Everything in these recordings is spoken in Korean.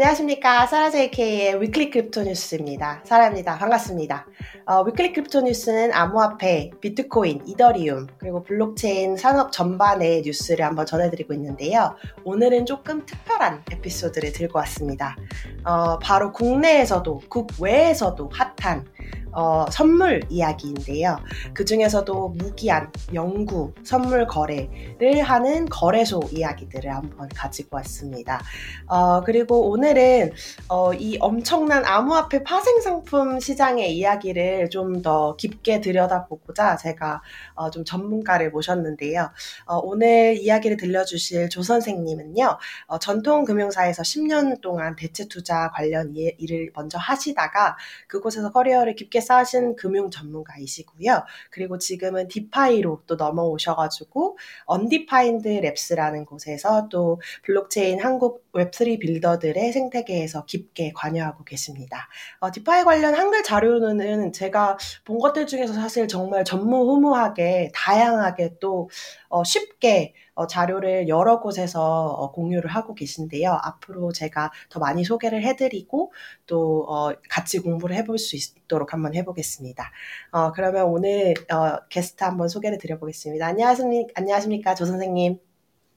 안녕하십니까. 사라 JK의 weekly crypto 뉴스입니다. 사라입니다. 반갑습니다. 어, weekly crypto 뉴스는 암호화폐, 비트코인, 이더리움, 그리고 블록체인 산업 전반의 뉴스를 한번 전해드리고 있는데요. 오늘은 조금 특별한 에피소드를 들고 왔습니다. 어, 바로 국내에서도, 국외에서도 핫한 어, 선물 이야기인데요. 그 중에서도 무기한 영구, 선물 거래를 하는 거래소 이야기들을 한번 가지고 왔습니다. 어, 그리고 오늘은 어, 이 엄청난 암호화폐 파생 상품 시장의 이야기를 좀 더 깊게 들여다보고자 제가 어, 좀 전문가를 모셨는데요. 어, 오늘 이야기를 들려주실 조 선생님은요, 어, 전통금융사에서 10년 동안 대체 투자 관련 일을 먼저 하시다가 그곳에서 커리어를 깊게 깊게 쌓으신 금융 전문가이시고요. 그리고 지금은 DeFi로 또 넘어오셔가지고 Undefined Labs라는 곳에서 또 블록체인 한국 Web3 builder들의 생태계에서 깊게 관여하고 계십니다. 어, DeFi 관련 한글 자료는 제가 본 것들 중에서 사실 정말 전무후무하게 다양하게 또 어, 쉽게 어, 자료를 여러 곳에서 어, 공유를 하고 계신데요. 앞으로 제가 더 많이 소개를 해드리고 또 어, 같이 공부를 해볼 수 있도록 한번 해보겠습니다. 어, 그러면 오늘 어, 게스트 한번 소개를 드려보겠습니다. 안녕하십니까, 안녕하십니까 조 선생님.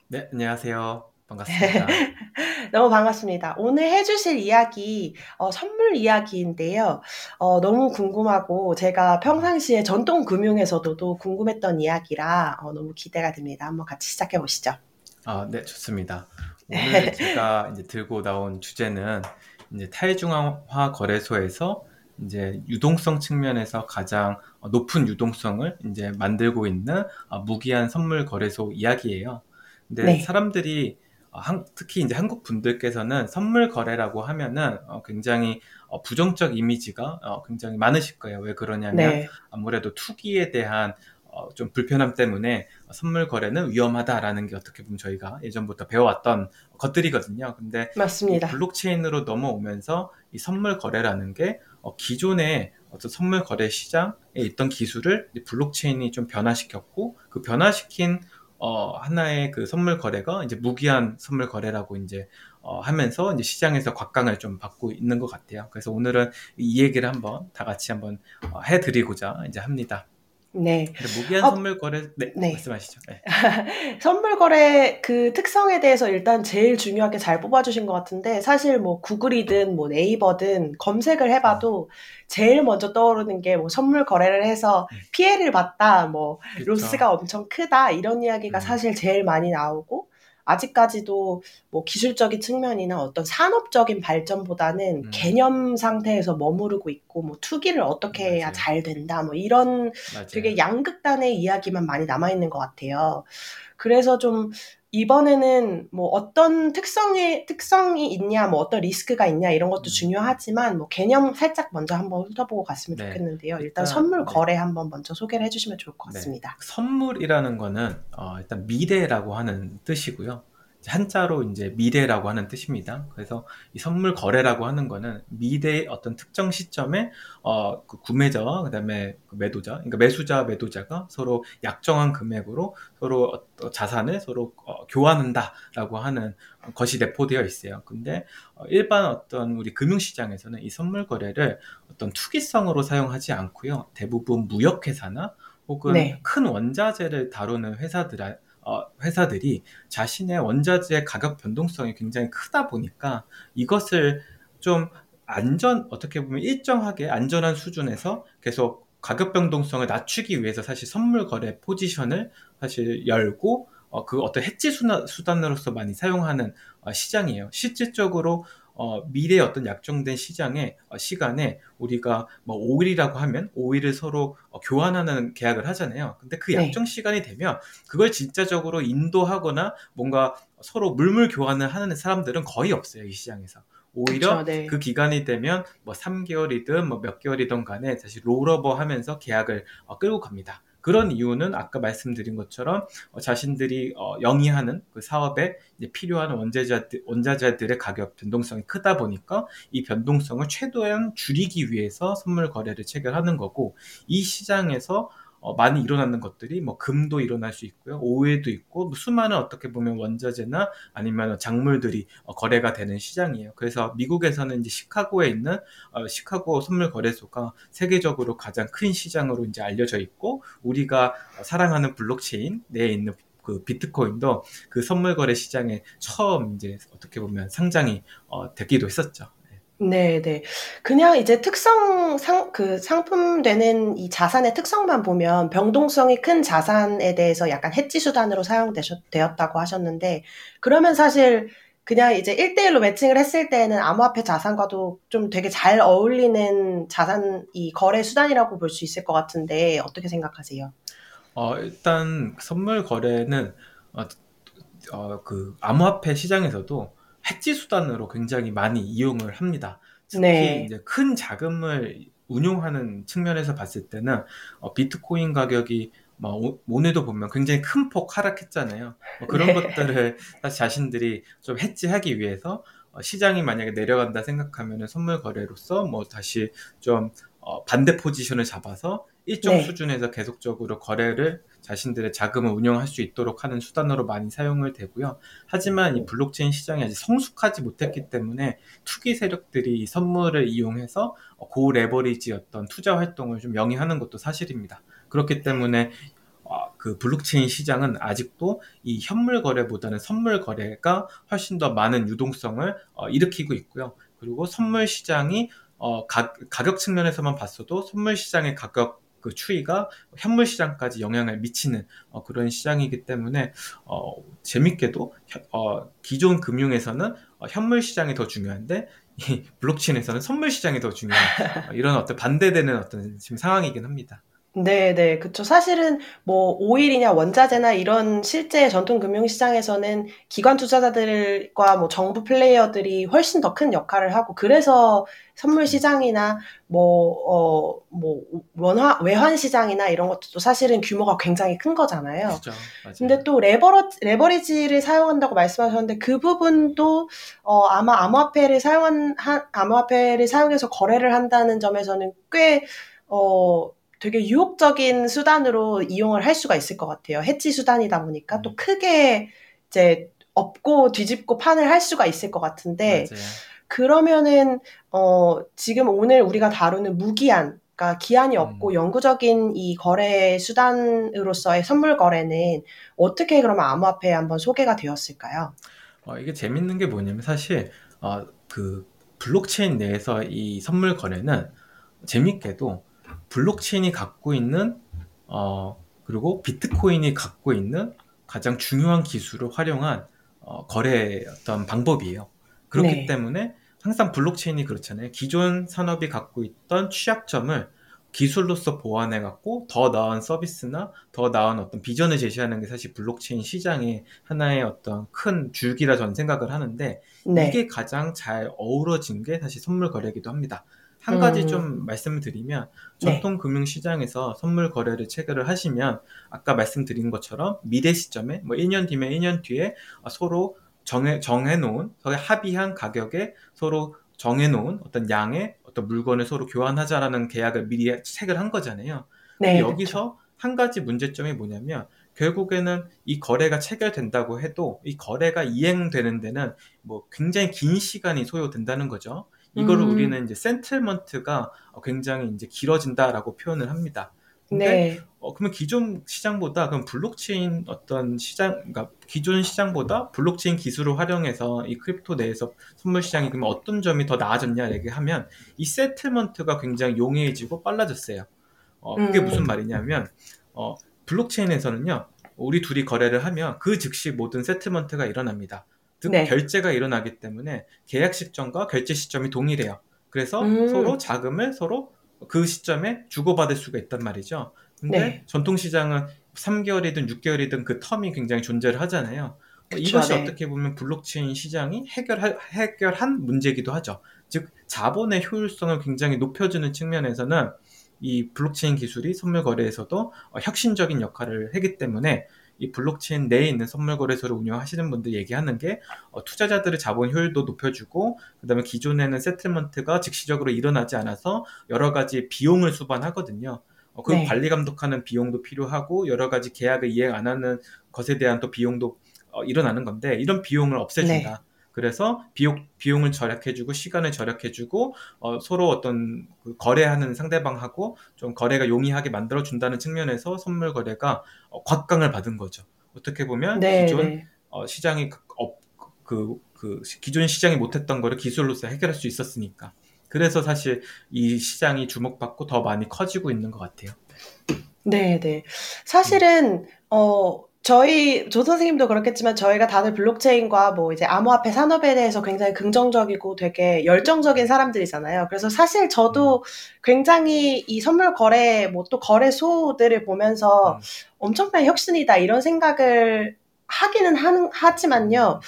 네, 안녕하세요. 반갑습니다. 너무 반갑습니다. 오늘 해주실 이야기, 어, 선물 이야기인데요. 어, 너무 궁금하고 제가 평상시에 전통 금융에서도 궁금했던 이야기라 어, 너무 기대가 됩니다. 한번 같이 시작해 보시죠. 아, 네, 좋습니다. 오늘 제가 이제 들고 나온 주제는 이제 탈중앙화 거래소에서 이제 유동성 측면에서 가장 높은 유동성을 이제 만들고 있는 어, 무기한 선물 거래소 이야기예요. 근데 네. 사람들이 어, 특히 이제 한국 분들께서는 선물 거래라고 하면은 어, 굉장히 어, 부정적 이미지가 굉장히 많으실 거예요. 왜 그러냐면 네. 아무래도 투기에 대한 좀 불편함 때문에 선물 거래는 위험하다라는 게 어떻게 보면 저희가 예전부터 배워왔던 것들이거든요. 근데 맞습니다. 블록체인으로 넘어오면서 이 선물 거래라는 게 기존의 어떤 선물 거래 시장에 있던 기술을 블록체인이 좀 변화시켰고 그 변화시킨 어, 하나의 그 선물 거래가 이제 무기한 선물 거래라고 이제 어, 하면서 이제 시장에서 곽강을 좀 받고 있는 것 같아요. 그래서 오늘은 이 얘기를 한번 다 같이 한번 어, 해드리고자 이제 합니다. 네. 무기한 어, 선물 거래 네, 네. 말씀하시죠. 네. 선물 거래 그 특성에 대해서 일단 제일 중요하게 잘 뽑아주신 것 같은데 사실 뭐 구글이든 뭐 네이버든 검색을 해봐도 제일 먼저 떠오르는 게 뭐 선물 거래를 해서 음. 피해를 봤다, 뭐 그쵸. 로스가 엄청 크다 이런 이야기가 음. 사실 제일 많이 나오고 아직까지도 뭐 기술적인 측면이나 어떤 산업적인 발전보다는 음. 개념 상태에서 머무르고 있고 뭐 투기를 어떻게 해야 맞아요. 잘 된다 뭐 이런 맞아요. 되게 양극단의 이야기만 많이 남아 있는 것 같아요. 그래서 좀 이번에는 뭐 어떤 특성이 특성이 있냐, 뭐 어떤 리스크가 있냐 이런 것도 음. 중요하지만 뭐 개념 살짝 먼저 한번 훑어보고 갔으면 네. 좋겠는데요. 일단, 일단 선물 네. 거래 한번 먼저 소개를 해주시면 좋을 것 네. 같습니다. 네. 선물이라는 거는 어, 일단 미래라고 하는 뜻이고요. 한자로 이제 미래라고 하는 뜻입니다. 그래서 이 선물 거래라고 하는 거는 미래의 어떤 특정 시점에 어, 그 구매자 그다음에 그 매도자, 그러니까 매수자 매도자가 서로 약정한 금액으로 서로 어, 자산을 서로 어, 교환한다라고 하는 것이 내포되어 있어요. 근데 어, 일반 어떤 우리 금융시장에서는 이 선물 거래를 어떤 투기성으로 사용하지 않고요. 대부분 무역회사나 혹은 네. 큰 원자재를 다루는 회사들 어, 회사들이 자신의 원자재 가격 변동성이 굉장히 크다 보니까 이것을 좀 안전 어떻게 보면 일정하게 안전한 수준에서 계속 가격 변동성을 낮추기 위해서 사실 선물 거래 포지션을 사실 열고 어, 그 어떤 해지 수단으로서 많이 사용하는 어, 시장이에요. 실질적으로 어, 미래의 어떤 약정된 시장의 어, 시간에 우리가 뭐 5일이라고 하면 5일을 서로 어, 교환하는 계약을 하잖아요. 근데 그 네. 약정 네. 시간이 되면 그걸 진짜적으로 인도하거나 뭔가 서로 물물 교환을 하는 사람들은 거의 없어요. 이 시장에서. 오히려 그쵸, 네. 그 기간이 되면 뭐 3개월이든 뭐 몇 개월이든 간에 다시 롤오버 하면서 계약을 어, 끌고 갑니다. 그런 이유는 아까 말씀드린 것처럼 어, 자신들이 어, 영위하는 그 사업에 필요한 원자재들, 원자재들의 가격 변동성이 크다 보니까 이 변동성을 최대한 줄이기 위해서 선물 거래를 체결하는 거고 이 시장에서 어, 많이 일어나는 것들이 뭐 금도 일어날 수 있고요. 오해도 있고 뭐 수많은 어떻게 보면 원자재나 아니면 작물들이 어, 거래가 되는 시장이에요. 그래서 미국에서는 이제 시카고에 있는 어, 시카고 선물 거래소가 세계적으로 가장 큰 시장으로 이제 알려져 있고 우리가 사랑하는 블록체인 내에 있는 그 비트코인도 그 선물 거래 시장에 처음 이제 어떻게 보면 상장이 어, 되기도 했었죠. 네, 네. 그냥 이제 특성 상, 그 상품 되는 이 자산의 특성만 보면 병동성이 큰 자산에 대해서 약간 해지 수단으로 사용되었다고 하셨는데, 그러면 사실 그냥 이제 1대1로 매칭을 했을 때는 암호화폐 자산과도 좀 되게 잘 어울리는 자산, 이 거래 수단이라고 볼 수 있을 것 같은데, 어떻게 생각하세요? 어, 일단 선물 거래는 어, 어, 그 암호화폐 시장에서도 해지 수단으로 굉장히 많이 이용을 합니다. 특히 네. 이제 큰 자금을 운용하는 측면에서 봤을 때는 어, 비트코인 가격이 뭐 오늘도 보면 굉장히 큰 폭 하락했잖아요. 뭐 그런 네. 것들을 자신들이 좀 해지하기 위해서 어, 시장이 만약에 내려간다 생각하면 선물 거래로서 뭐 다시 좀 어, 반대 포지션을 잡아서 일정 네. 수준에서 계속적으로 거래를 자신들의 자금을 운영할 수 있도록 하는 수단으로 많이 사용을 되고요. 하지만 이 블록체인 시장이 아직 성숙하지 못했기 때문에 투기 세력들이 이 선물을 이용해서 고 레버리지 어떤 투자 활동을 좀 영위하는 것도 사실입니다. 그렇기 때문에 어, 그 블록체인 시장은 아직도 이 현물 거래보다는 선물 거래가 훨씬 더 많은 유동성을 어, 일으키고 있고요. 그리고 선물 시장이 어, 가, 가격 측면에서만 봤어도 선물 시장의 가격 그 추이가 현물 시장까지 영향을 미치는 어, 그런 시장이기 때문에 어, 재밌게도 어, 기존 금융에서는 어, 현물 시장이 더 중요한데 이 블록체인에서는 선물 시장이 더 중요한 어, 이런 어떤 반대되는 어떤 지금 상황이긴 합니다. 네네. 그쵸. 사실은 뭐 오일이냐 원자재나 이런 실제 전통 금융 시장에서는 기관 투자자들과 뭐 정부 플레이어들이 훨씬 더 큰 역할을 하고 그래서 선물 시장이나 뭐, 어, 뭐, 원화, 외환 시장이나 이런 것도 사실은 규모가 굉장히 큰 거잖아요. 그렇죠. 맞아요. 근데 또 레버러, 레버리지를 사용한다고 말씀하셨는데 그 부분도, 어, 아마 암호화폐를 사용한, 한, 암호화폐를 사용해서 거래를 한다는 점에서는 꽤, 어, 되게 유혹적인 수단으로 이용을 할 수가 있을 것 같아요. 해치 수단이다 보니까 또 음. 크게 이제 업고 뒤집고 판을 할 수가 있을 것 같은데 맞아요. 그러면은 어 지금 오늘 우리가 다루는 무기한 그러니까 기한이 없고 음. 영구적인 이 거래 수단으로서의 선물 거래는 어떻게 그러면 암호화폐에 한번 소개가 되었을까요? 어, 이게 재밌는 게 뭐냐면 사실 어, 그 블록체인 내에서 이 선물 거래는 재밌게도 블록체인이 갖고 있는 어, 그리고 비트코인이 갖고 있는 가장 중요한 기술을 활용한 어, 거래 어떤 방법이에요. 그렇기 네. 때문에 항상 블록체인이 그렇잖아요. 기존 산업이 갖고 있던 취약점을 기술로서 보완해 갖고 더 나은 서비스나 더 나은 어떤 비전을 제시하는 게 사실 블록체인 시장의 하나의 어떤 큰 줄기라 저는 생각을 하는데 네. 이게 가장 잘 어우러진 게 사실 선물 거래기도 합니다. 한 가지 음. 좀 말씀을 드리면 네. 전통 금융 시장에서 선물 거래를 체결을 하시면 아까 말씀드린 것처럼 미래 시점에 뭐 1년 뒤면 1년 뒤에 서로 정해 정해 놓은 서로 합의한 가격에 서로 정해 놓은 어떤 양의 어떤 물건을 서로 교환하자라는 계약을 미리 체결한 거잖아요. 네, 여기서 그렇죠. 한 가지 문제점이 뭐냐면 결국에는 이 거래가 체결된다고 해도 이 거래가 이행되는 데는 뭐 굉장히 긴 시간이 소요된다는 거죠. 이거를 음. 우리는 이제 센틀먼트가 굉장히 이제 길어진다라고 표현을 합니다. 근데 네. 어, 그러면 기존 시장보다 그럼 블록체인 어떤 시장, 그러니까 기존 시장보다 블록체인 기술을 활용해서 이 crypto 내에서 선물 시장이 그러면 어떤 점이 더 나아졌냐 얘기하면 이 settlement가 굉장히 용이해지고 빨라졌어요. 어, 그게 음. 무슨 말이냐면 어, 블록체인에서는요, 우리 둘이 거래를 하면 그 즉시 모든 settlement가 일어납니다. 즉 네. 결제가 일어나기 때문에 계약 시점과 결제 시점이 동일해요. 그래서 음. 서로 자금을 서로 그 시점에 주고받을 수가 있단 말이죠. 근데 네. 전통 시장은 3개월이든 6개월이든 그 term이 굉장히 존재를 하잖아요. 그쵸, 이것이 네. 어떻게 보면 블록체인 시장이 해결할, 해결한 문제이기도 하죠. 즉 자본의 효율성을 굉장히 높여주는 측면에서는 이 블록체인 기술이 선물 거래에서도 혁신적인 역할을 하기 때문에 이 블록체인 내에 있는 선물 거래소를 운영하시는 분들 얘기하는 게 어, 투자자들의 자본 효율도 높여주고 그다음에 기존에는 세틀먼트가 즉시적으로 일어나지 않아서 여러 가지 비용을 수반하거든요. 어, 그 네. 관리 감독하는 비용도 필요하고 여러 가지 계약을 이행 안 하는 것에 대한 또 비용도 어, 일어나는 건데 이런 비용을 없애준다. 네. 그래서 비용 비용을 절약해주고 시간을 절약해주고 어, 서로 어떤 그 거래하는 상대방하고 좀 거래가 용이하게 만들어 준다는 측면에서 선물 거래가 어, 곽강을 받은 거죠. 어떻게 보면 네, 기존 네. 어, 시장이 그, 어, 그, 그 기존 시장이 못했던 거를 기술로서 해결할 수 있었으니까. 그래서 사실 이 시장이 주목받고 더 많이 커지고 있는 것 같아요. 네, 네. 사실은 어 저희 조 선생님도 그렇겠지만 저희가 다들 블록체인과 뭐 이제 암호화폐 산업에 대해서 굉장히 긍정적이고 되게 열정적인 사람들이잖아요. 그래서 사실 저도 굉장히 이 선물 거래 뭐 또 거래소들을 보면서 음. 엄청난 혁신이다 이런 생각을 하기는 하는, 하지만요.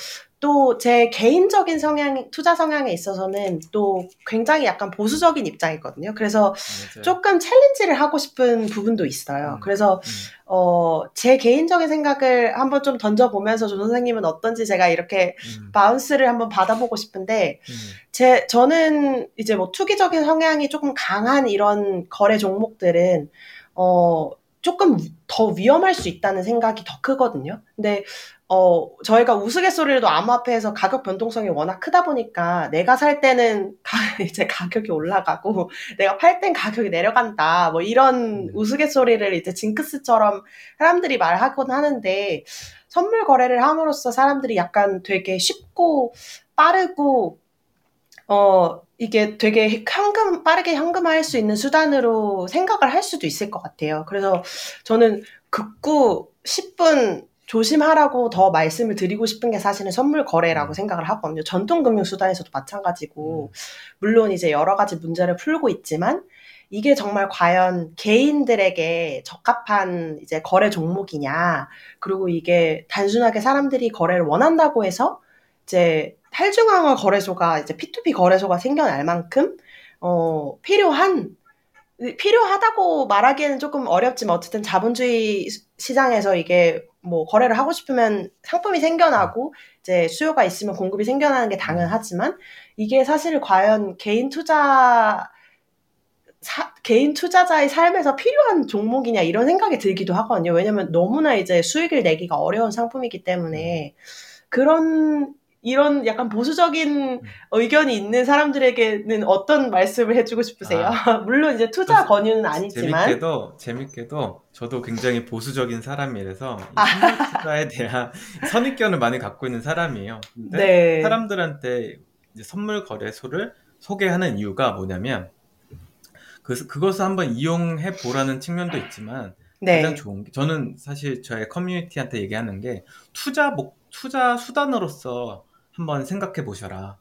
또 제 개인적인 성향, 투자 성향에 있어서는 또 굉장히 약간 보수적인 입장이거든요. 그래서 맞아요. 조금 challenge를 하고 싶은 부분도 있어요. 음. 그래서 음. 어, 제 개인적인 생각을 한번 좀 던져보면서 조 선생님은 어떤지 제가 이렇게 음. bounce를 한번 받아보고 싶은데 음. 제 저는 이제 뭐 투기적인 성향이 조금 강한 이런 거래 종목들은 어 조금 더 위험할 수 있다는 생각이 더 크거든요. 근데 어 저희가 우스갯소리로도 암호화폐에서 가격 변동성이 워낙 크다 보니까 내가 살 때는 가, 이제 가격이 올라가고 내가 팔 땐 가격이 내려간다 뭐 이런 음. 우스갯소리를 이제 징크스처럼 사람들이 말하곤 하는데 선물 거래를 함으로써 사람들이 약간 되게 쉽고 빠르고 어, 이게 되게 현금, 빠르게 현금화할 수 있는 수단으로 생각을 할 수도 있을 것 같아요. 그래서 저는 극구 10분 조심하라고 더 말씀을 드리고 싶은 게 사실은 선물 거래라고 음. 생각을 하거든요. 전통 금융 수단에서도 마찬가지고, 음. 물론 이제 여러 가지 문제를 풀고 있지만, 이게 정말 과연 개인들에게 적합한 이제 거래 종목이냐, 그리고 이게 단순하게 사람들이 거래를 원한다고 해서 이제 탈중앙화 거래소가 이제 P2P 거래소가 생겨날 만큼 어 필요한 필요하다고 말하기에는 조금 어렵지만 어쨌든 자본주의 시장에서 이게 뭐 거래를 하고 싶으면 상품이 생겨나고 이제 수요가 있으면 공급이 생겨나는 게 당연하지만 이게 사실 과연 개인 투자 사, 개인 투자자의 삶에서 필요한 종목이냐 이런 생각이 들기도 하거든요. 왜냐면 너무나 이제 수익을 내기가 어려운 상품이기 때문에 그런 이런 약간 보수적인 의견이 있는 사람들에게는 어떤 말씀을 해주고 싶으세요? 물론 이제 투자 저- 권유는 아니지만 재밌게도 재밌게도 저도 굉장히 보수적인 사람이라서 이 아. 투자에 대한 선입견을 많이 갖고 있는 사람이에요. 네, 사람들한테 이제 선물 거래소를 소개하는 이유가 뭐냐면 그 그것을 한번 이용해 보라는 측면도 있지만 네, 가장 좋은 게 저는 사실 저의 커뮤니티한테 얘기하는 게 투자 목 투자 수단으로서 한번 생각해 보셔라.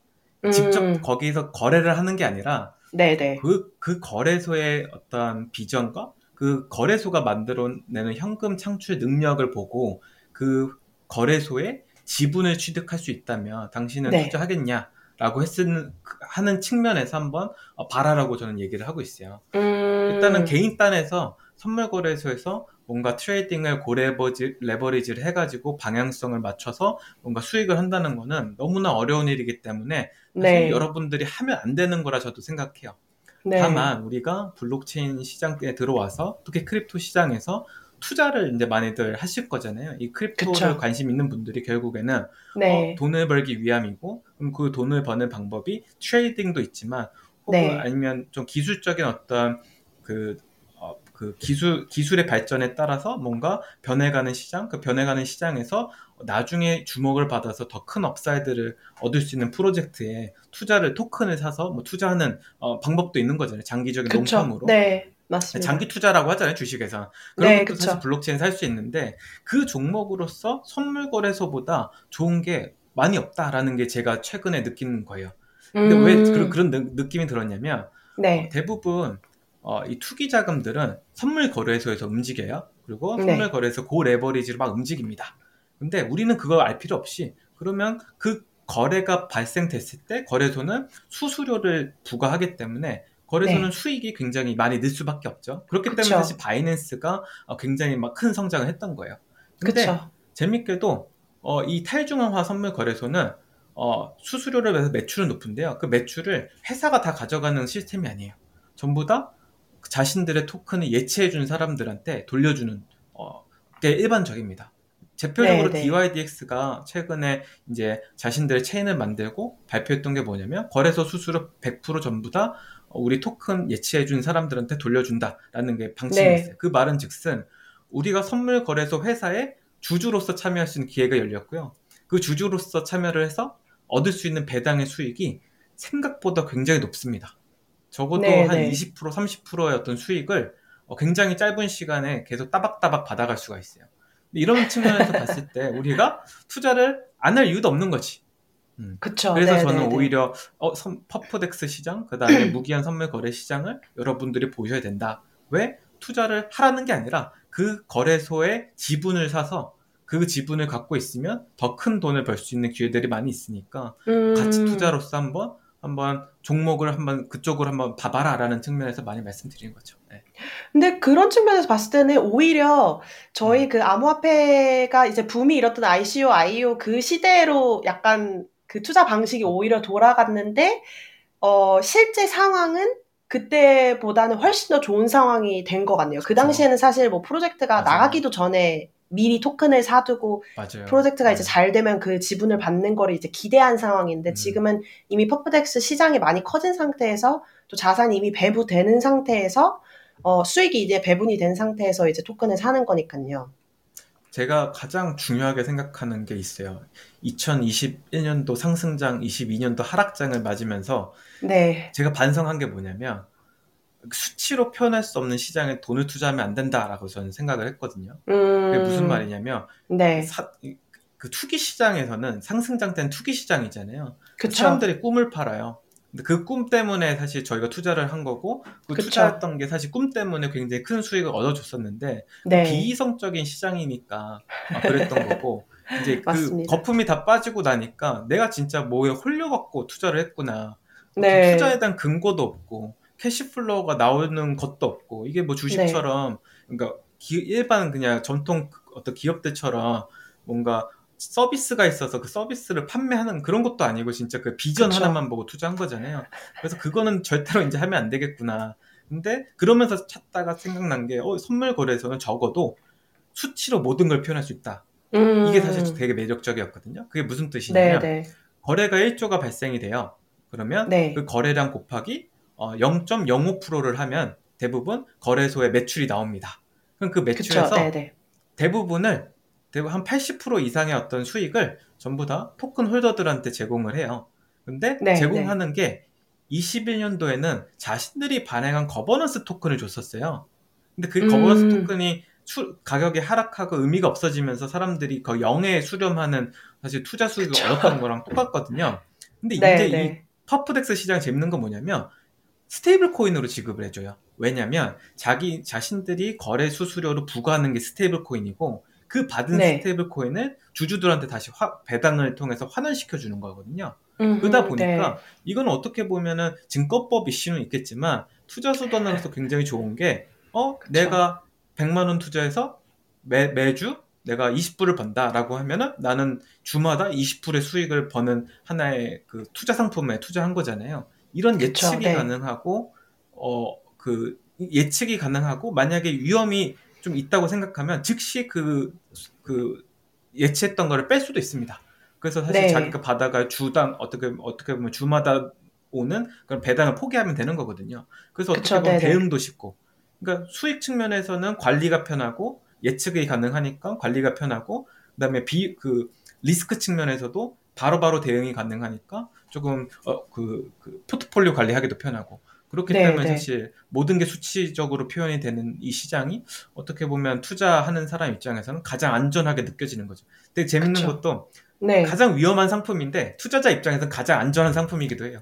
직접 음, 거기서 거래를 하는 게 아니라 네, 네, 그, 그 거래소의 어떤 비전과 그 거래소가 만들어내는 현금 창출 능력을 보고 그 거래소의 지분을 취득할 수 있다면 당신은 네. 투자하겠냐? 라고 했는, 하는 측면에서 한번 어, 봐라라고 저는 얘기를 하고 있어요. 음, 일단은 개인 단에서 선물 거래소에서 뭔가 trading을 고레버지, leverage를 해가지고 방향성을 맞춰서 뭔가 수익을 한다는 거는 너무나 어려운 일이기 때문에 사실 네, 여러분들이 하면 안 되는 거라 저도 생각해요. 네, 다만 우리가 블록체인 시장에 들어와서 특히 crypto 시장에서 투자를 이제 많이들 하실 거잖아요. 이 crypto를 그쵸. 관심 있는 분들이 결국에는 네, 어, 돈을 벌기 위함이고 그럼 그 돈을 버는 방법이 trading도 있지만 혹은 네. 아니면 좀 기술적인 어떤 그, 어, 그 기술 기술의 발전에 따라서 뭔가 변해가는 시장 그 변해가는 시장에서 나중에 주목을 받아서 더 큰 upside를 얻을 수 있는 프로젝트에 투자를 토큰을 사서 뭐 투자하는 어, 방법도 있는 거잖아요. 장기적인 그쵸. long-term으로. 네, 맞습니다. 장기 투자라고 하잖아요 주식에서 그런 네, 것도 그쵸. 사실 블록체인 살 수 있는데 그 종목으로서 선물 거래소보다 좋은 게 많이 없다라는 게 제가 최근에 느끼는 거예요. 근데 왜 음, 그런, 그런 느- 느낌이 들었냐면 어, 네, 대부분 어, 이 투기 자금들은 선물 거래소에서 움직여요. 그리고 네. 선물 거래소 고 레버리지로 막 움직입니다. 근데 우리는 그거 알 필요 없이 그러면 그 거래가 발생됐을 때 거래소는 수수료를 부과하기 때문에 거래소는 네. 수익이 굉장히 많이 늘 수밖에 없죠. 그렇기 그쵸. 때문에 사실 바이낸스가 어, 굉장히 막 큰 성장을 했던 거예요. 근데 그쵸. 재밌게도 어, 이 탈중앙화 선물 거래소는 어, 수수료를 내서 매출은 높은데요. 그 매출을 회사가 다 가져가는 시스템이 아니에요. 전부 다 자신들의 토큰을 예치해 준 사람들한테 돌려주는 어, 게 일반적입니다. 대표적으로 네, 네. DYDX가 최근에 이제 자신들의 체인을 만들고 발표했던 게 뭐냐면 거래소 수수료 100% 전부 다 우리 토큰 예치해 준 사람들한테 돌려준다라는 게 방침이었어요. 네. 그 말은 즉슨 우리가 선물 거래소 회사에 주주로서 참여할 수 있는 기회가 열렸고요. 그 주주로서 참여를 해서 얻을 수 있는 배당의 수익이 생각보다 굉장히 높습니다. 적어도 네, 한 네. 20% 30%의 어떤 수익을 어, 굉장히 짧은 시간에 계속 따박따박 받아갈 수가 있어요. 이런 측면에서 봤을 때 우리가 투자를 안 할 이유도 없는 거지. 음. 그쵸. 그래서 네, 저는 네, 네. 오히려 어, 선, 퍼프덱스 시장, 그 다음에 무기한 선물 거래 시장을 여러분들이 보셔야 된다. 왜? 투자를 하라는 게 아니라 그 거래소의 지분을 사서 그 지분을 갖고 있으면 더 큰 돈을 벌 수 있는 기회들이 많이 있으니까 음... 가치 투자로서 한번 한번 종목을 한번 그쪽으로 한번 봐봐라라는 측면에서 많이 말씀드리는 거죠. 네. 근데 그런 측면에서 봤을 때는 오히려 저희 음. 그 암호화폐가 이제 붐이 일었던 ICO, IO 그 시대로 약간 그 투자 방식이 오히려 돌아갔는데 어 실제 상황은 그때보다는 훨씬 더 좋은 상황이 된 것 같네요. 그 당시에는 사실 뭐 프로젝트가 맞아요. 나가기도 전에 미리 토큰을 사두고 맞아요. 프로젝트가 이제 네. 잘 되면 그 지분을 받는 거를 이제 기대한 상황인데 음. 지금은 이미 perp DEX 시장이 많이 커진 상태에서 또 자산이 이미 배부되는 상태에서 어, 수익이 이제 배분이 된 상태에서 이제 토큰을 사는 거니까요. 제가 가장 중요하게 생각하는 게 있어요. 2021년도 상승장, 22년도 하락장을 맞으면서 네. 제가 반성한 게 뭐냐면 수치로 표현할 수 없는 시장에 돈을 투자하면 안 된다라고 저는 생각을 했거든요. 음... 그게 무슨 말이냐면 네. 사, 그 투기 시장에서는 상승장 때는 투기 시장이잖아요. 그쵸. 사람들이 꿈을 팔아요. 근데 그 꿈 때문에 사실 저희가 투자를 한 거고 그 그쵸. 투자했던 게 사실 꿈 때문에 굉장히 큰 수익을 얻어줬었는데 네. 비이성적인 시장이니까 그랬던 거고 이제 그 거품이 다 빠지고 나니까 내가 진짜 뭐에 홀려갖고 투자를 했구나. 네. 투자에 대한 근거도 없고 cash flow가 나오는 것도 없고 이게 뭐 주식처럼 네. 그러니까 기, 일반 그냥 전통 어떤 기업들처럼 뭔가 서비스가 있어서 그 서비스를 판매하는 그런 것도 아니고 진짜 그 비전 그쵸. 하나만 보고 투자한 거잖아요. 그래서 그거는 절대로 이제 하면 안 되겠구나. 근데 그러면서 찾다가 생각난 게 어, 선물 거래소는 적어도 수치로 모든 걸 표현할 수 있다. 음. 이게 사실 되게 매력적이었거든요. 그게 무슨 뜻이냐면 네네. 네. 거래가 1조가 발생이 돼요. 그러면 네. 그 거래량 곱하기 어, 0.05%를 하면 대부분 거래소에 매출이 나옵니다. 그럼 그 매출에서 네, 네. 대부분을 대부분 한 80% 이상의 어떤 수익을 전부 다 토큰 holder들한테 제공을 해요. 근데 네, 제공하는 네. 게 21년도에는 자신들이 발행한 거버넌스 토큰을 줬었어요. 근데 그 거버넌스 음. 토큰이 수, 가격이 하락하고 의미가 없어지면서 사람들이 거의 0에 수렴하는 사실 투자 수익을 그쵸. 얻었던 거랑 똑같거든요. 근데 네, 이제 이 네. perp DEX 시장 재밌는 건 뭐냐면 stablecoin으로 지급을 해줘요. 왜냐면 자기 자신들이 거래 수수료로 부과하는 게 stablecoin이고 그 받은 네. stablecoin을 주주들한테 다시 화, 배당을 통해서 환원시켜 주는 거거든요. 음흠, 그러다 보니까 네. 이건 어떻게 보면은 증권법 이슈는 있겠지만 투자 수단으로서 굉장히 좋은 게 어, 그쵸. 내가 100만 원 투자해서 매, 매주 내가 20불을 번다라고 하면은 나는 주마다 20불의 수익을 버는 하나의 그 투자 상품에 투자한 거잖아요. 이런 그쵸, 예측이 네. 가능하고 어 그 예측이 가능하고 만약에 위험이 좀 있다고 생각하면 즉시 그, 그 예측했던 거를 뺄 수도 있습니다. 그래서 사실 네. 자기가 받아갈 주당 어떻게 어떻게 보면 주마다 오는 그런 배당을 포기하면 되는 거거든요. 그래서 어떻게 보면 대응도 쉽고, 그러니까 수익 측면에서는 관리가 편하고 예측이 가능하니까 관리가 편하고, 그다음에 비 그 리스크 측면에서도 바로바로 바로 대응이 가능하니까 조금 어, 그, 그 포트폴리오 관리하기도 편하고 그렇기 네, 때문에 네. 사실 모든 게 수치적으로 표현이 되는 이 시장이 어떻게 보면 투자하는 사람 입장에서는 가장 안전하게 느껴지는 거죠. 되게 재밌는 그쵸. 것도 네. 가장 위험한 상품인데 투자자 입장에서는 가장 안전한 상품이기도 해요.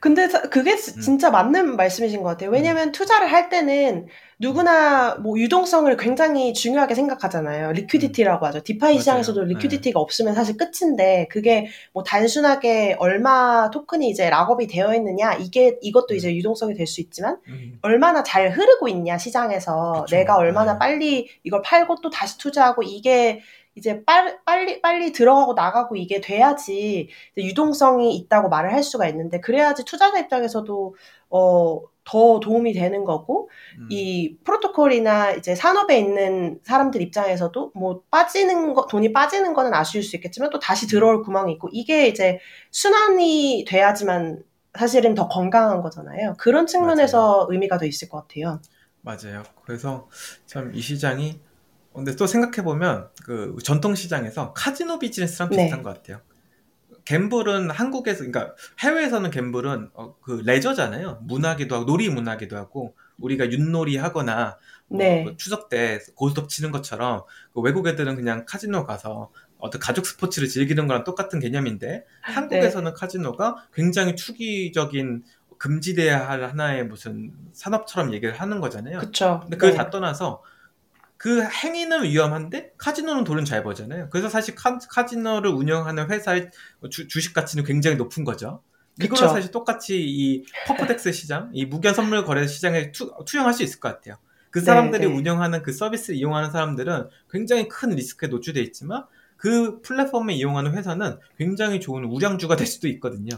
근데 그게 음. 진짜 맞는 말씀이신 것 같아요. 왜냐면 음. 투자를 할 때는 누구나 뭐 유동성을 굉장히 중요하게 생각하잖아요. liquidity라고 하죠. DeFi 시장에서도 liquidity가 네. 없으면 사실 끝인데 그게 뭐 단순하게 얼마 토큰이 이제 lockup이 되어 있느냐 이게 이것도 이제 음. 유동성이 될 수 있지만 음. 얼마나 잘 흐르고 있냐 시장에서 그쵸. 내가 얼마나 네. 빨리 이걸 팔고 또 다시 투자하고 이게 이제 빨, 빨리 빨리 들어가고 나가고 이게 돼야지 유동성이 있다고 말을 할 수가 있는데 그래야지 투자자 입장에서도 어, 더 도움이 되는 거고 음. 이 프로토콜이나 이제 산업에 있는 사람들 입장에서도 뭐 빠지는 거 돈이 빠지는 거는 아쉬울 수 있겠지만 또 다시 들어올 구멍이 있고 이게 이제 순환이 돼야지만 사실은 더 건강한 거잖아요. 그런 측면에서 맞아요. 의미가 더 있을 것 같아요. 맞아요. 그래서 참 이 시장이 근데 또 생각해 보면 그 전통 시장에서 카지노 비즈니스랑 네. 비슷한 네. 것 같아요. 갬블은 한국에서 그러니까 해외에서는 갬블은 어, 그 레저잖아요. 문화기도 하고 놀이 문화기도 하고 우리가 윷놀이 하거나 뭐, 네. 뭐 추석 때 고스톱 치는 것처럼 그 외국 애들은 그냥 카지노 가서 어떤 가족 스포츠를 즐기는 거랑 똑같은 개념인데 한국에서는 네. 카지노가 굉장히 투기적인 금지돼야 할 하나의 무슨 산업처럼 얘기를 하는 거잖아요. 그쵸. 근데 그걸 네. 다 떠나서 그 행위는 위험한데 카지노는 돈은 잘 버잖아요. 그래서 사실 카, 카지노를 운영하는 회사의 주, 식 가치는 굉장히 높은 거죠. 이거는 사실 똑같이 이 perp DEX 시장, 이 무기한 선물 거래 시장에 투, 투영할 수 있을 것 같아요. 그 네, 사람들이 네, 네. 운영하는 그 서비스를 이용하는 사람들은 굉장히 큰 리스크에 노출돼 있지만 그 플랫폼을 이용하는 회사는 굉장히 좋은 우량주가 될 수도 있거든요.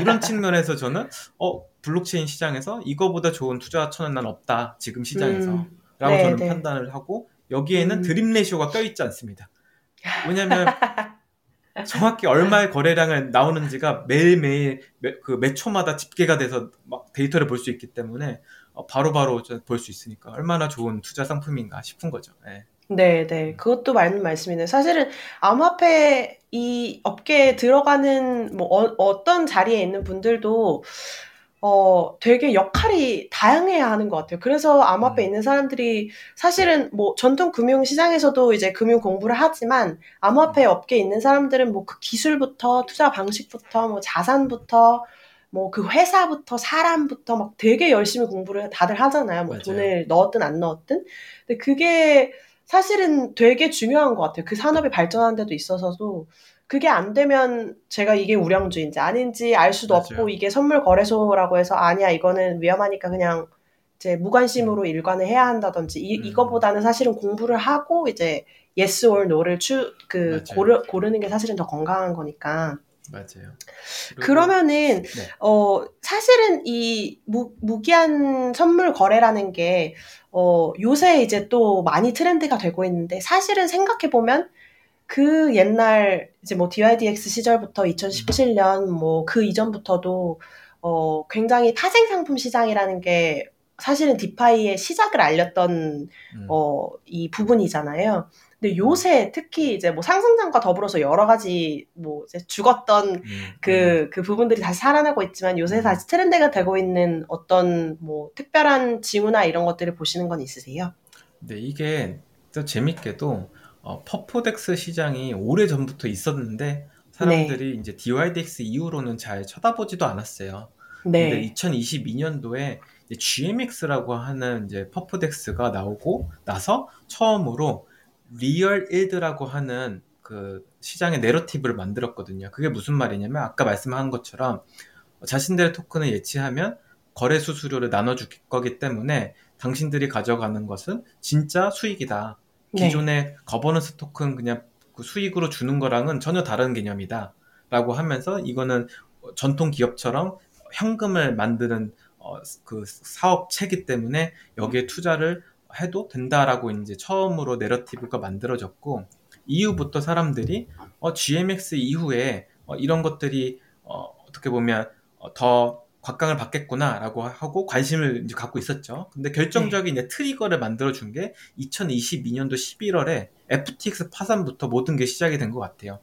이런 측면에서 저는 어 블록체인 시장에서 이거보다 좋은 투자 처는 난 없다 지금 시장에서. 음. 라고 네, 저는 네. 판단을 하고 여기에는 음. dream ratio가 껴있지 않습니다. 왜냐하면 정확히 얼마의 거래량을 나오는지가 매일매일 매, 그매 초마다 집계가 돼서 막 데이터를 볼 수 있기 때문에 어, 바로바로 볼 수 있으니까 얼마나 좋은 투자 상품인가 싶은 거죠. 네. 네, 네. 그것도 맞는 말씀이네요. 사실은 암호화폐 이 업계에 들어가는 뭐 어, 떤 자리에 있는 분들도 어, 되게 역할이 다양해야 하는 것 같아요. 그래서 암호화폐 음. 있는 사람들이 사실은 뭐 전통 금융 시장에서도 이제 금융 공부를 하지만 암호화폐 음. 업계에 있는 사람들은 뭐 그 기술부터 투자 방식부터 뭐 자산부터 뭐 그 회사부터 사람부터 막 되게 열심히 공부를 다들 하잖아요. 뭐 맞아요. 돈을 넣었든 안 넣었든. 근데 그게 사실은 되게 중요한 것 같아요. 그 산업이 발전하는 데도 있어서도 그게 안 되면 제가 이게 우량주인지 아닌지 알 수도 맞아요. 없고 이게 선물 거래소라고 해서 아니야 이거는 위험하니까 그냥 이제 무관심으로 음. 일관을 해야 한다든지 이, 음. 이거보다는 사실은 공부를 하고 이제 yes or no를 추, 그 고르, 고르는 게 사실은 더 건강한 거니까. 맞아요. 그러면은 네. 어 사실은 이 무, 무기한 선물 거래라는 게 어, 요새 이제 또 많이 트렌드가 되고 있는데 사실은 생각해 보면 그 옛날 이제 뭐 DYDX 시절부터 2017년 뭐 그 이전부터도 어 굉장히 파생 상품 시장이라는 게 사실은 디파이의 시작을 알렸던 음. 어이 부분이잖아요. 근데 요새 특히 이제 뭐 상승장과 더불어서 여러 가지 뭐 이제 죽었던 음. 그, 음. 그 부분들이 다시 살아나고 있지만 요새 음. 다시 트렌드가 되고 있는 어떤 뭐 특별한 징후나 이런 것들을 보시는 건 있으세요? 네, 이게 또 재밌게도 어, 퍼포덱스 시장이 오래 전부터 있었는데 사람들이 네. 이제 DYDX 이후로는 잘 쳐다보지도 않았어요. 네. 근데 2022년도에 GMX라고 하는 이제 퍼포덱스가 나오고 나서 처음으로 real yield라고 하는 그 시장의 내러티브를 만들었거든요. 그게 무슨 말이냐면 아까 말씀한 것처럼 자신들의 토큰을 예치하면 거래 수수료를 나눠줄 거기 때문에 당신들이 가져가는 것은 진짜 수익이다. 네. 기존의 네. 거버넌스 토큰 그냥 그 수익으로 주는 거랑은 전혀 다른 개념이다. 라고 하면서 이거는 전통 기업처럼 현금을 만드는 어, 그 사업체기 때문에 여기에 투자를 해도 된다라고 이제 처음으로 내러티브가 만들어졌고 이후부터 사람들이 어, GMX 이후에 어, 이런 것들이 어, 어떻게 보면 어, 더 각광을 받겠구나라고 하고 관심을 이제 갖고 있었죠. 근데 결정적인 네. trigger를 만들어 준 게 2022년도 11월에 FTX 파산부터 모든 게 시작이 된 것 같아요.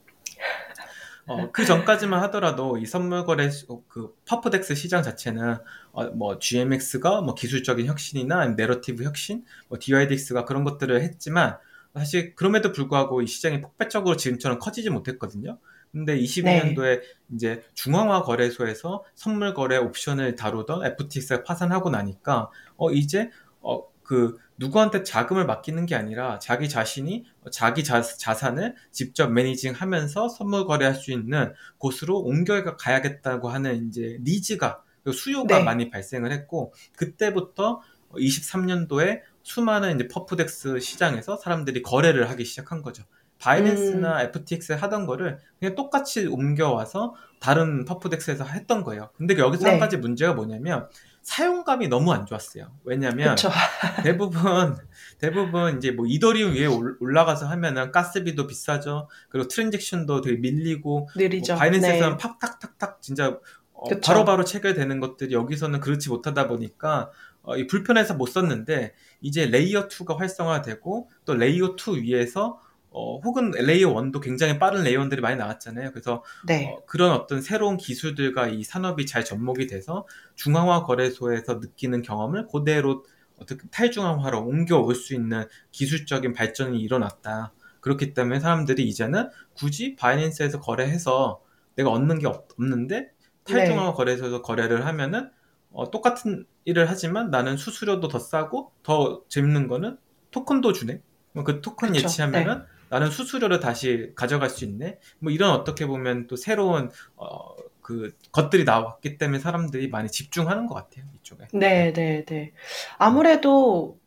어, 그 전까지만 하더라도 이 선물 거래 그 perp DEX 시장 자체는 어, 뭐 GMX가 뭐 기술적인 혁신이나 내러티브 혁신, 뭐 DYDX가 그런 것들을 했지만 사실 그럼에도 불구하고 이 시장이 폭발적으로 지금처럼 커지지 못했거든요. 근데 22년도에 네. 이제 중앙화 거래소에서 선물 거래 옵션을 다루던 FTX가 파산하고 나니까 어 이제 어그 누구한테 자금을 맡기는 게 아니라 자기 자신이 자기 자, 자산을 직접 매니징하면서 선물 거래할 수 있는 곳으로 옮겨 가야겠다고 하는 이제 needs가 수요가 네. 많이 발생을 했고 그때부터 23년도에 수많은 이제 perp DEX 시장에서 사람들이 거래를 하기 시작한 거죠. 바이낸스나 음. FTX에 하던 거를 그냥 똑같이 옮겨와서 다른 퍼프덱스에서 했던 거예요. 근데 여기서 네. 한 가지 문제가 뭐냐면 사용감이 너무 안 좋았어요. 왜냐면 대부분 대부분 이제 뭐 이더리움 위에 올라가서 하면은 gas비도 비싸죠. 그리고 transaction도 되게 밀리고 뭐 느리죠. 뭐 바이낸스에서는 네. 팍탁탁탁 진짜 어, 바로 바로 체결되는 것들이 여기서는 그렇지 못하다 보니까 어, 이 불편해서 못 썼는데 이제 layer 2가 활성화되고 또 layer 2 위에서 어, 혹은 layer 1도 굉장히 빠른 layer 1들이 많이 나왔잖아요. 그래서 네. 어, 그런 어떤 새로운 기술들과 이 산업이 잘 접목이 돼서 중앙화 거래소에서 느끼는 경험을 그대로 어떻게 탈중앙화로 옮겨올 수 있는 기술적인 발전이 일어났다. 그렇기 때문에 사람들이 이제는 굳이 바이낸스에서 거래해서 내가 얻는 게 없, 는데 탈중앙화 네. 거래소에서 거래를 하면은 어, 똑같은 일을 하지만 나는 수수료도 더 싸고 더 재밌는 거는 토큰도 주네. 그 토큰 그쵸. 예치하면은 네. 나는 수수료를 다시 가져갈 수 있네. 뭐 이런 어떻게 보면 또 새로운 어, 그 것들이 나왔기 때문에 사람들이 많이 집중하는 것 같아요 이쪽에. 네, 네, 네. 아무래도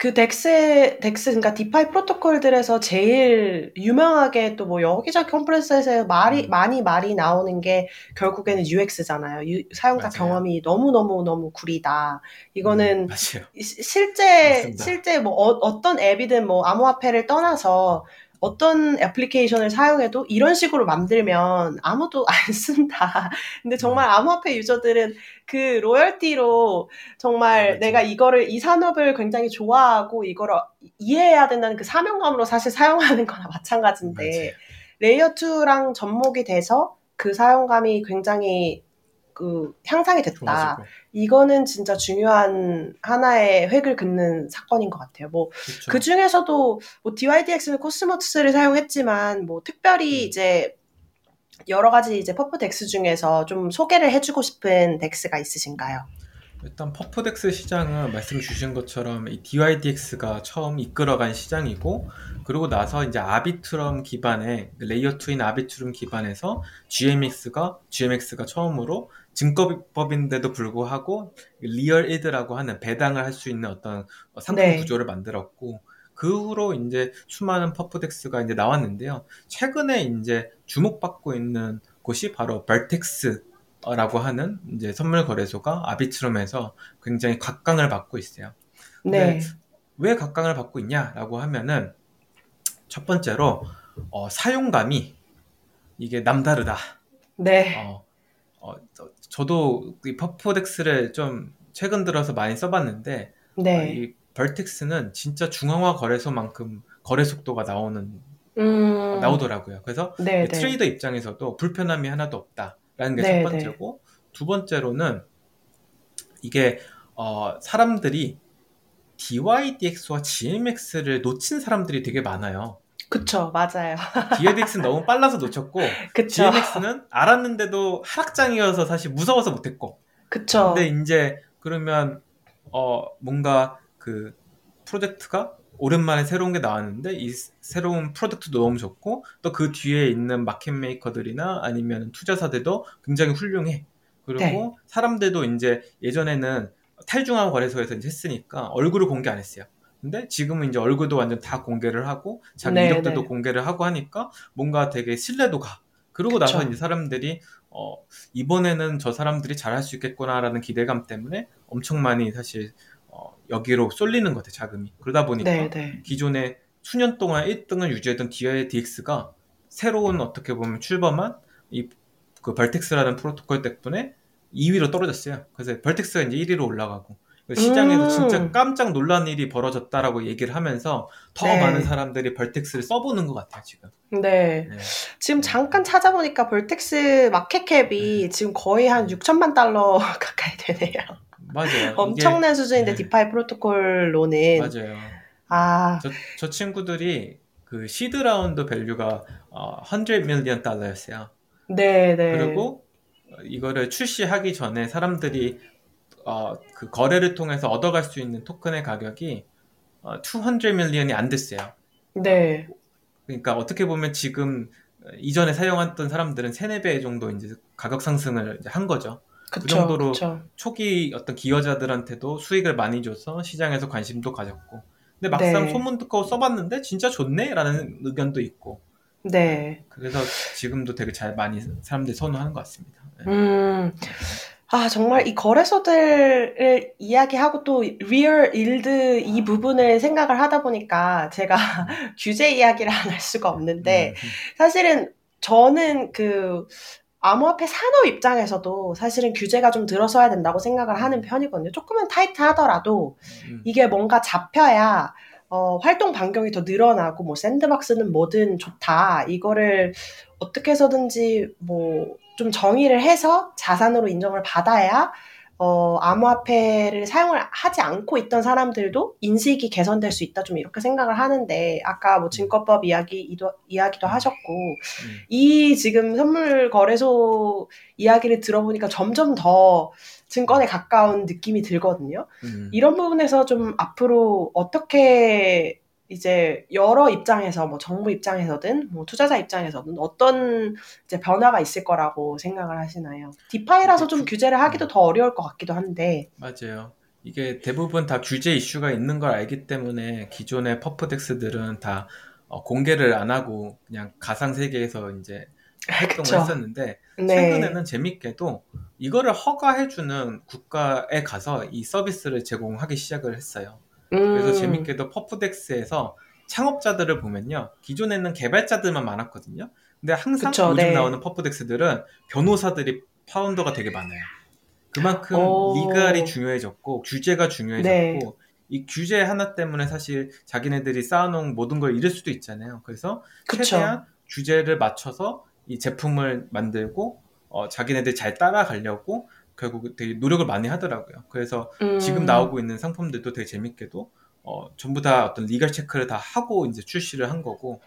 그 DEX, DEX, 그러니까 DeFi 프로토콜들에서 제일 유명하게 또 뭐 여기저기 컨퍼런스에서 말이, 음. 많이 말이 나오는 게 결국에는 UX잖아요. 유, 사용자 맞아요. 경험이 너무 너무 너무 구리다. 이거는 음, 실제, 맞습니다. 실제 뭐 어, 떤 앱이든 뭐 암호화폐를 떠나서 어떤 애플리케이션을 사용해도 이런 식으로 만들면 아무도 안 쓴다. 근데 정말 음. 암호화폐 유저들은 그 로열티로 정말 그렇죠. 내가 이거를 이 산업을 굉장히 좋아하고 이거를 이해해야 된다는 그 사명감으로 사실 사용하는 거나 마찬가지인데 맞아요. layer 2랑 접목이 돼서 그 사용감이 굉장히 그 향상이 됐다. 이거는 진짜 중요한 하나의 획을 긋는 사건인 것 같아요. 뭐그 중에서도 뭐 DYDX는 코스모스를 사용했지만 뭐 특별히 음. 이제 여러 가지 이제 perp DEX 중에서 좀 소개를 해주고 싶은 DEX가 있으신가요? 일단 perp DEX 시장은 말씀 주신 것처럼 이 DYDX가 처음 이끌어간 시장이고 그러고 나서 이제 아비트럼 기반의 layer 2인 아비트럼 기반에서 GMX가 GMX가 처음으로 증권법인데도 불구하고 real yield라고 하는 배당을 할 수 있는 어떤 상품 네. 구조를 만들었고 그 후로 이제 수많은 퍼프덱스가 이제 나왔는데요. 최근에 이제 주목받고 있는 곳이 바로 Vertex 라고 하는 이제 선물 거래소가 아비트럼에서 굉장히 각광을 받고 있어요. 네. 왜 각광을 받고 있냐라고 하면은 첫 번째로 어, 사용감이 이게 남다르다. 네. 어, 어, 저도 이 퍼포덱스를 좀 최근 들어서 많이 써봤는데 네. 어, 이 벌텍스는 진짜 중앙화 거래소만큼 거래 속도가 나오는 음... 나오더라고요. 그래서 네, 네. 트레이더 입장에서도 불편함이 하나도 없다 라는 게첫 네, 네. 번째고 두 번째로는 이게 어, 사람들이 DYDX와 GMX를 놓친 사람들이 되게 많아요. 그쵸, 맞아요. DYDX는 너무 빨라서 놓쳤고, 그쵸. GMX는 알았는데도 하락장이어서 사실 무서워서 못했고. 그쵸. 근데 이제 그러면 어 뭔가 그 프로젝트가 오랜만에 새로운 게 나왔는데 이 새로운 product도 너무 좋고 또 그 뒤에 있는 market maker들이나 아니면 투자사들도 굉장히 훌륭해. 그리고 네. 사람들도 이제 예전에는 탈중앙 거래소에서 이제 했으니까 얼굴을 공개 안 했어요. 근데 지금은 이제 얼굴도 완전 다 공개를 하고 자기 네, 이력들도 네. 공개를 하고 하니까 뭔가 되게 신뢰도 가 그러고 그쵸. 나서 이제 사람들이 어 이번에는 저 사람들이 잘할 수 있겠구나라는 기대감 때문에 엄청 많이 사실 어 여기로 쏠리는 것 같아요 자금이 그러다 보니까 네, 네. 기존에 수년 동안 1등을 유지했던 DIDX가 새로운 어떻게 보면 출범한 이 그 Vertex라는 프로토콜 덕분에 2위로 떨어졌어요. 그래서 Vertex가 이제 1위로 올라가고 그 시장에서 음. 진짜 깜짝 놀란 일이 벌어졌다라고 얘기를 하면서 더 네. 많은 사람들이 Vertex를 써보는 것 같아요 지금. 네. 네. 지금 잠깐 찾아보니까 Vertex market cap이 네. 지금 거의 한 6천만 달러 가까이 되네요. 맞아요. 엄청난 수준인데 네. DeFi 프로토콜로는. 맞아요. 아. 저, 저 친구들이 그 seed round value가 어, 100 million dollar였어요. 네, 네. 그리고 이거를 출시하기 전에 사람들이 어, 그 거래를 통해서 얻어갈 수 있는 토큰의 가격이 어, 200 million이 안 됐어요. 네. 그러니까 어떻게 보면 지금 이전에 사용했던 사람들은 3, 4배 정도 이제 가격 상승을 이제 한 거죠. 그 그쵸, 그 정도로 그쵸. 초기 어떤 기여자들한테도 수익을 많이 줘서 시장에서 관심도 가졌고 근데 막상 네. 소문 듣고 써봤는데 진짜 좋네라는 의견도 있고. 네. 그래서 지금도 되게 잘 많이 사람들이 선호하는 것 같습니다. 네. 음. 아, 정말 이 거래소들을 이야기하고 또 real yield 이 부분을 생각을 하다 보니까 제가 규제 이야기를 안 할 수가 없는데 음, 사실은 저는 그 암호화폐 산업 입장에서도 사실은 규제가 좀 들어서야 된다고 생각을 하는 편이거든요. 조금은 타이트하더라도 음, 이게 뭔가 잡혀야 어, 활동 반경이 더 늘어나고 뭐 샌드박스는 뭐든 좋다. 이거를 어떻게 해서든지 뭐 좀 정의를 해서 자산으로 인정을 받아야 어, 암호화폐를 사용을 하지 않고 있던 사람들도 인식이 개선될 수 있다. 좀 이렇게 생각을 하는데 아까 뭐 증권법 이야기도 이야기도 하셨고 음. 이 지금 선물 거래소 이야기를 들어보니까 점점 더 증권에 가까운 느낌이 들거든요. 음. 이런 부분에서 좀 앞으로 어떻게 이제 여러 입장에서 뭐 정부 입장에서든 뭐 투자자 입장에서든 어떤 이제 변화가 있을 거라고 생각을 하시나요? 디파이라서 좀 규제를 하기도 더 어려울 것 같기도 한데. 맞아요. 이게 대부분 다 규제 이슈가 있는 걸 알기 때문에 기존의 퍼프덱스들은 다 어, 공개를 안 하고 그냥 가상 세계에서 이제 활동을 그쵸. 했었는데 네. 최근에는 재밌게도 이거를 허가해주는 국가에 가서 이 서비스를 제공하기 시작을 했어요. 그래서 음, 재밌게도 퍼프덱스에서 창업자들을 보면요. 기존에는 개발자들만 많았거든요. 근데 항상 그쵸, 요즘 네. 나오는 퍼프덱스들은 변호사들이 파운더가 되게 많아요. 그만큼 오. 리갈이 중요해졌고 규제가 중요해졌고 네. 이 규제 하나 때문에 사실 자기네들이 쌓아놓은 모든 걸 잃을 수도 있잖아요. 그래서 그쵸. 최대한 규제를 맞춰서 이 제품을 만들고 어, 자기네들 잘 따라가려고 결국 되게 노력을 많이 하더라고요. 그래서 지금 음, 나오고 있는 상품들도 되게 재밌게도 어, 전부 다 어떤 리걸 체크를 다 하고 이제 출시를 한 거고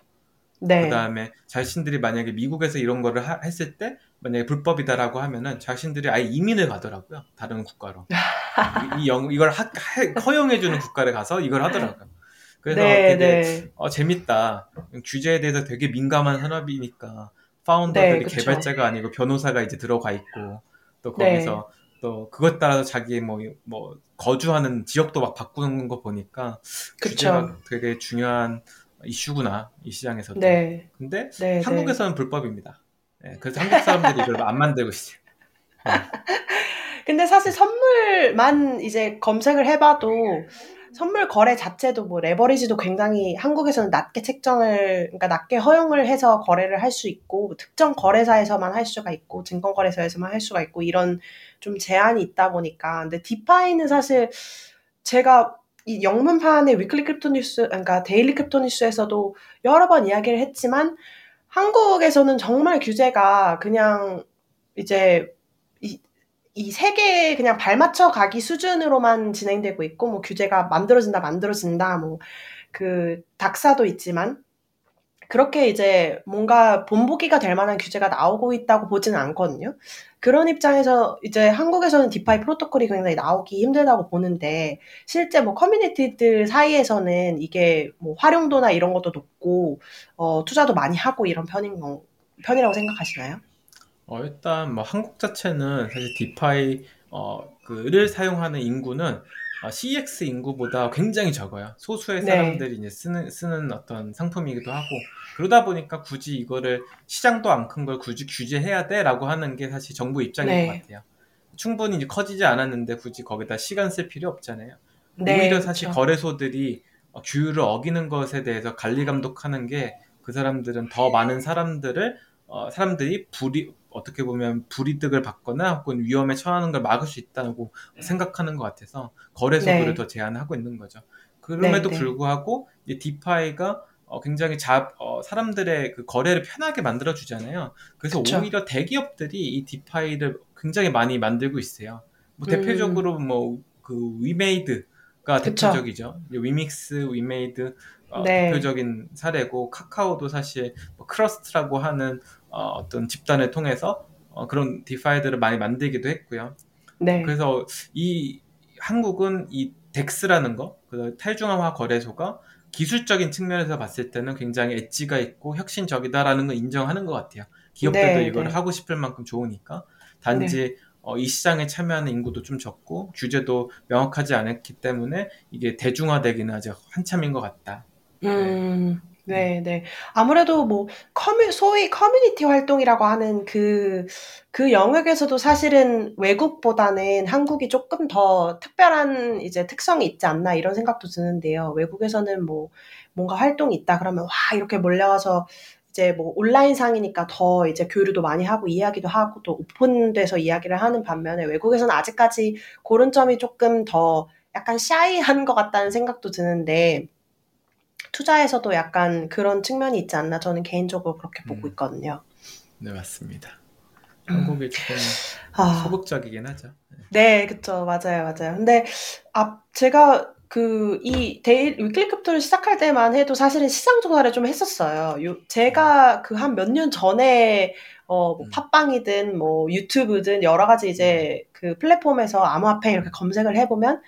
네. 그 다음에 자신들이 만약에 미국에서 이런 거를 하- 했을 때 만약에 불법이다라고 하면은 자신들이 아예 이민을 가더라고요. 다른 국가로. 이, 이 영, 이걸 하- 하- 허용해주는 국가를 가서 이걸 하더라고요. 그래서 네, 되게 네. 어, 재밌다. 규제에 대해서 되게 민감한 산업이니까 네, 파운더들이 그쵸. 개발자가 아니고 변호사가 이제 들어가 있고 또 네. 거기서 또 그것 따라서 자기 뭐, 뭐 거주하는 지역도 막 바꾸는 거 보니까 규제가. 되게 중요한 이슈구나 이 시장에서도. 네. 근데 네, 네. 한국에서는 불법입니다. 네, 그래서 한국 사람들이 이걸 안 만들고 있어요. 근데 사실 선물만 이제 검색을 해봐도 선물 거래 자체도 뭐 레버리지도 굉장히 한국에서는 낮게 책정을 그러니까 낮게 허용을 해서 거래를 할 수 있고 뭐 특정 거래사에서만 할 수가 있고 증권거래소에서만 할 수가 있고 이런 좀 제한이 있다 보니까. 근데 DeFi는 사실 제가 이 영문판의 Weekly Crypto News 그러니까 Daily Crypto News에서도 여러 번 이야기를 했지만 한국에서는 정말 규제가 그냥 이제 이, 이 세계에 그냥 발맞춰 가기 수준으로만 진행되고 있고, 뭐 규제가 만들어진다, 만들어진다, 뭐 그 닥사도 있지만, 그렇게 이제 뭔가 본보기가 될 만한 규제가 나오고 있다고 보지는 않거든요. 그런 입장에서 이제 한국에서는 디파이 프로토콜이 굉장히 나오기 힘들다고 보는데, 실제 뭐 커뮤니티들 사이에서는 이게 뭐 활용도나 이런 것도 높고, 어, 투자도 많이 하고 이런 편인 거, 편이라고 생각하시나요? 어, 일단 뭐 한국 자체는 사실 디파이 어, 그를 사용하는 인구는 어, CX 인구보다 굉장히 적어요. 소수의 네. 사람들이 이제 쓰는 쓰는 어떤 상품이기도 하고 그러다 보니까 굳이 이거를 시장도 안 큰 걸 굳이 규제해야 돼라고 하는 게 사실 정부 입장인 네. 것 같아요. 충분히 이제 커지지 않았는데 굳이 거기다 시간 쓸 필요 없잖아요. 네, 오히려 사실 그쵸. 거래소들이 어, 규율을 어기는 것에 대해서 관리 감독하는 게 그 사람들은 더 많은 사람들을 어, 사람들이 불이 어떻게 보면 불이득을 받거나 혹은 위험에 처하는 걸 막을 수 있다고 생각하는 것 같아서 거래소들을 네. 더 제한하고 있는 거죠. 그럼에도 네, 네. 불구하고 이 DeFi가 어, 굉장히 잡 어, 사람들의 그 거래를 편하게 만들어 주잖아요. 그래서 그쵸. 오히려 대기업들이 이 DeFi를 굉장히 많이 만들고 있어요. 뭐 음. 대표적으로 뭐그 위메이드가. 대표적이죠. 위믹스, 위메이드 어, 네. 대표적인 사례고 카카오도 사실 뭐 크러스트라고 하는 어, 떤 집단을 통해서 어, 그런 DeFi들을 많이 만들기도 했고요. 네. 그래서 이 한국은 이 DEX라는 거, 그 탈중앙화 거래소가 기술적인 측면에서 봤을 때는 굉장히 엣지가 있고 혁신적이다라는 걸 인정하는 것 같아요. 기업들도 네, 이걸 네. 하고 싶을 만큼 좋으니까. 단지 어, 이 시장에 참여하는 인구도 좀 적고 규제도 명확하지 않았기 때문에 이게 대중화되기는 아직 한참인 것 같다. 음, 네, 네. 아무래도 뭐 커뮤, 소위 커뮤니티 활동이라고 하는 그, 그 영역에서도 사실은 외국보다는 한국이 조금 더 특별한 이제 특성이 있지 않나 이런 생각도 드는데요. 외국에서는 뭐 뭔가 활동이 있다 그러면 와 이렇게 몰려와서 이제 뭐 온라인 상이니까 더 이제 교류도 많이 하고 이야기도 하고 또 오픈돼서 이야기를 하는 반면에 외국에서는 아직까지 그런 점이 조금 더 약간 shy한 것 같다는 생각도 드는데 투자에서도 약간 그런 측면이 있지 않나 저는 개인적으로 그렇게 보고 음. 있거든요. 네 맞습니다. 한국이 조금 아, 소극적이긴 하죠. 네, 네 그쵸 맞아요 맞아요. 근데 아 제가 그 이 데일 Weekly Crypto를 시작할 때만 해도 사실은 시장 조사를 좀 했었어요. 요, 제가 그 한 몇 년 전에 어, 뭐 음. 팟빵이든 뭐 유튜브든 여러 가지 이제 음. 그 플랫폼에서 암호화폐 이렇게 검색을 해보면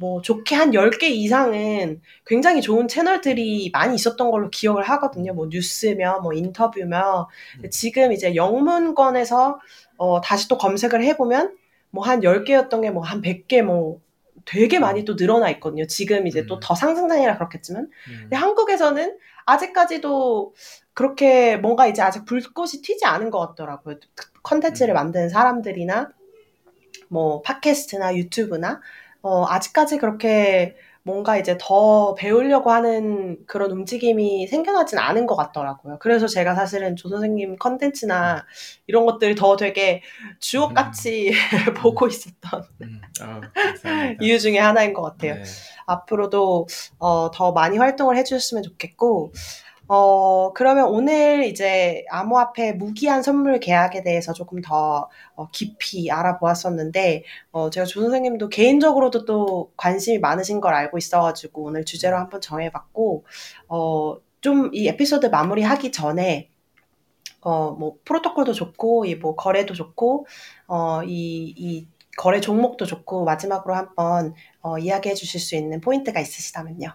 뭐 좋게 한 10개 이상은 굉장히 좋은 채널들이 많이 있었던 걸로 기억을 하거든요. 뭐 뉴스며 뭐 인터뷰며 음. 지금 이제 영문권에서 어, 다시 또 검색을 해 보면 뭐 한 10개였던 게 뭐 한 100개 뭐 되게 많이 또 늘어나 있거든요. 지금 이제 음. 또더 상승장이라 그렇겠지만. 음. 근데 한국에서는 아직까지도 그렇게 뭔가 이제 아직 불꽃이 튀지 않은 것 같더라고요. 컨텐츠를 음. 만드는 사람들이나 뭐 팟캐스트나 유튜브나 어, 아직까지 그렇게 뭔가 이제 더 배우려고 하는 그런 움직임이 생겨나진 않은 것 같더라고요. 그래서 제가 사실은 조 선생님 컨텐츠나 이런 것들 더 되게 주옥같이 음. 보고 있었던 음. 어, 이유 중에 하나인 것 같아요. 네. 앞으로도 어, 더 많이 활동을 해주셨으면 좋겠고, 어, 그러면 오늘 이제 암호화폐 무기한 선물 계약에 대해서 조금 더 어, 깊이 알아보았었는데, 어, 제가 조 선생님도 개인적으로도 또 관심이 많으신 걸 알고 있어가지고 오늘 주제로 한번 정해봤고, 어, 좀 이 에피소드 마무리하기 전에, 어, 뭐, 프로토콜도 좋고, 이 뭐, 거래도 좋고, 어, 이, 이 거래 종목도 좋고, 마지막으로 한번, 어, 이야기해 주실 수 있는 포인트가 있으시다면요.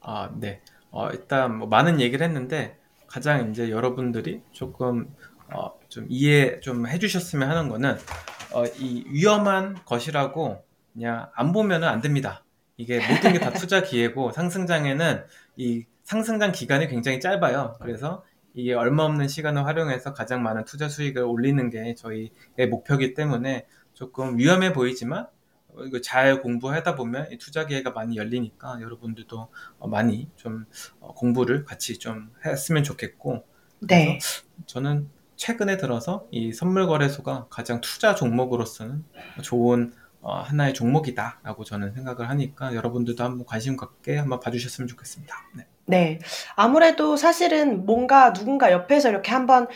아, 네. 어, 일단 뭐 많은 얘기를 했는데 가장 이제 여러분들이 조금 어, 좀 이해 좀 해주셨으면 하는 거는 어, 이 위험한 것이라고 그냥 안 보면은 안 됩니다. 이게 모든 게 다 투자 기회고 상승장에는 이 상승장 기간이 굉장히 짧아요. 그래서 이게 얼마 없는 시간을 활용해서 가장 많은 투자 수익을 올리는 게 저희의 목표이기 때문에 조금 위험해 보이지만 잘 공부하다 보면 투자 기회가 많이 열리니까 여러분들도 어, 많이 좀 어, 공부를 같이 좀 했으면 좋겠고 네. 저는 최근에 들어서 이 선물 거래소가 가장 투자 종목으로서는 좋은 어, 하나의 종목이다라고 저는 생각을 하니까 여러분들도 한번 관심 갖게 한번 봐주셨으면 좋겠습니다. 네. 네. 아무래도 사실은 뭔가 누군가 옆에서 이렇게 한번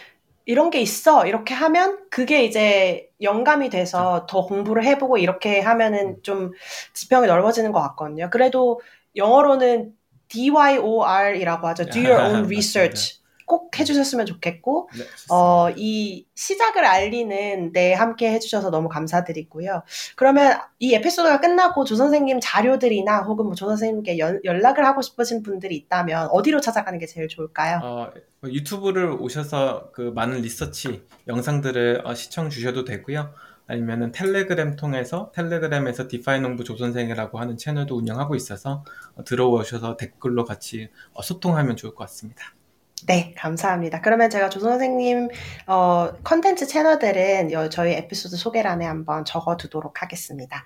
이런 게 있어. 이렇게 하면 그게 이제 영감이 돼서 더 공부를 해보고 이렇게 하면은 음. 좀 지평이 넓어지는 것 같거든요. 그래도 영어로는 DYOR이라고 하죠. Do your own research. 꼭 해주셨으면 좋겠고, 네, 어, 이 시작을 알리는 데 함께 해주셔서 너무 감사드리고요. 그러면 이 에피소드가 끝나고 조 선생님 자료들이나 혹은 뭐조 선생님께 연, 연락을 하고 싶으신 분들이 있다면 어디로 찾아가는 게 제일 좋을까요? 어, 유튜브를 오셔서 그 많은 리서치 영상들을 어, 시청 주셔도 되고요. 아니면은 텔레그램 통해서 텔레그램에서 디파이 농부 조선생이라고 하는 채널도 운영하고 있어서 어, 들어오셔서 댓글로 같이 어, 소통하면 좋을 것 같습니다. 네, 감사합니다. 그러면 제가 조 선생님 어, 컨텐츠 채널들은 저희 에피소드 소개란에 한번 적어두도록 하겠습니다.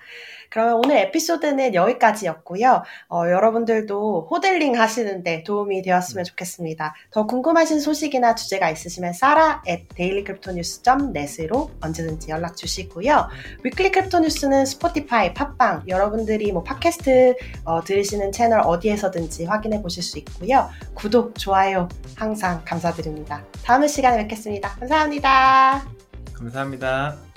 그러면 오늘 에피소드는 여기까지였고요. 어, 여러분들도 호들링 하시는데 도움이 되었으면 좋겠습니다. 더 궁금하신 소식이나 주제가 있으시면 사라 at dailycryptonews.net으로 언제든지 연락 주시고요. Weekly Crypto News는 Spotify, 팟빵, 여러분들이 뭐 팟캐스트 어, 들으시는 채널 어디에서든지 확인해 보실 수 있고요. 구독, 좋아요 항상 감사드립니다. 다음 시간에 뵙겠습니다. 감사합니다. 감사합니다.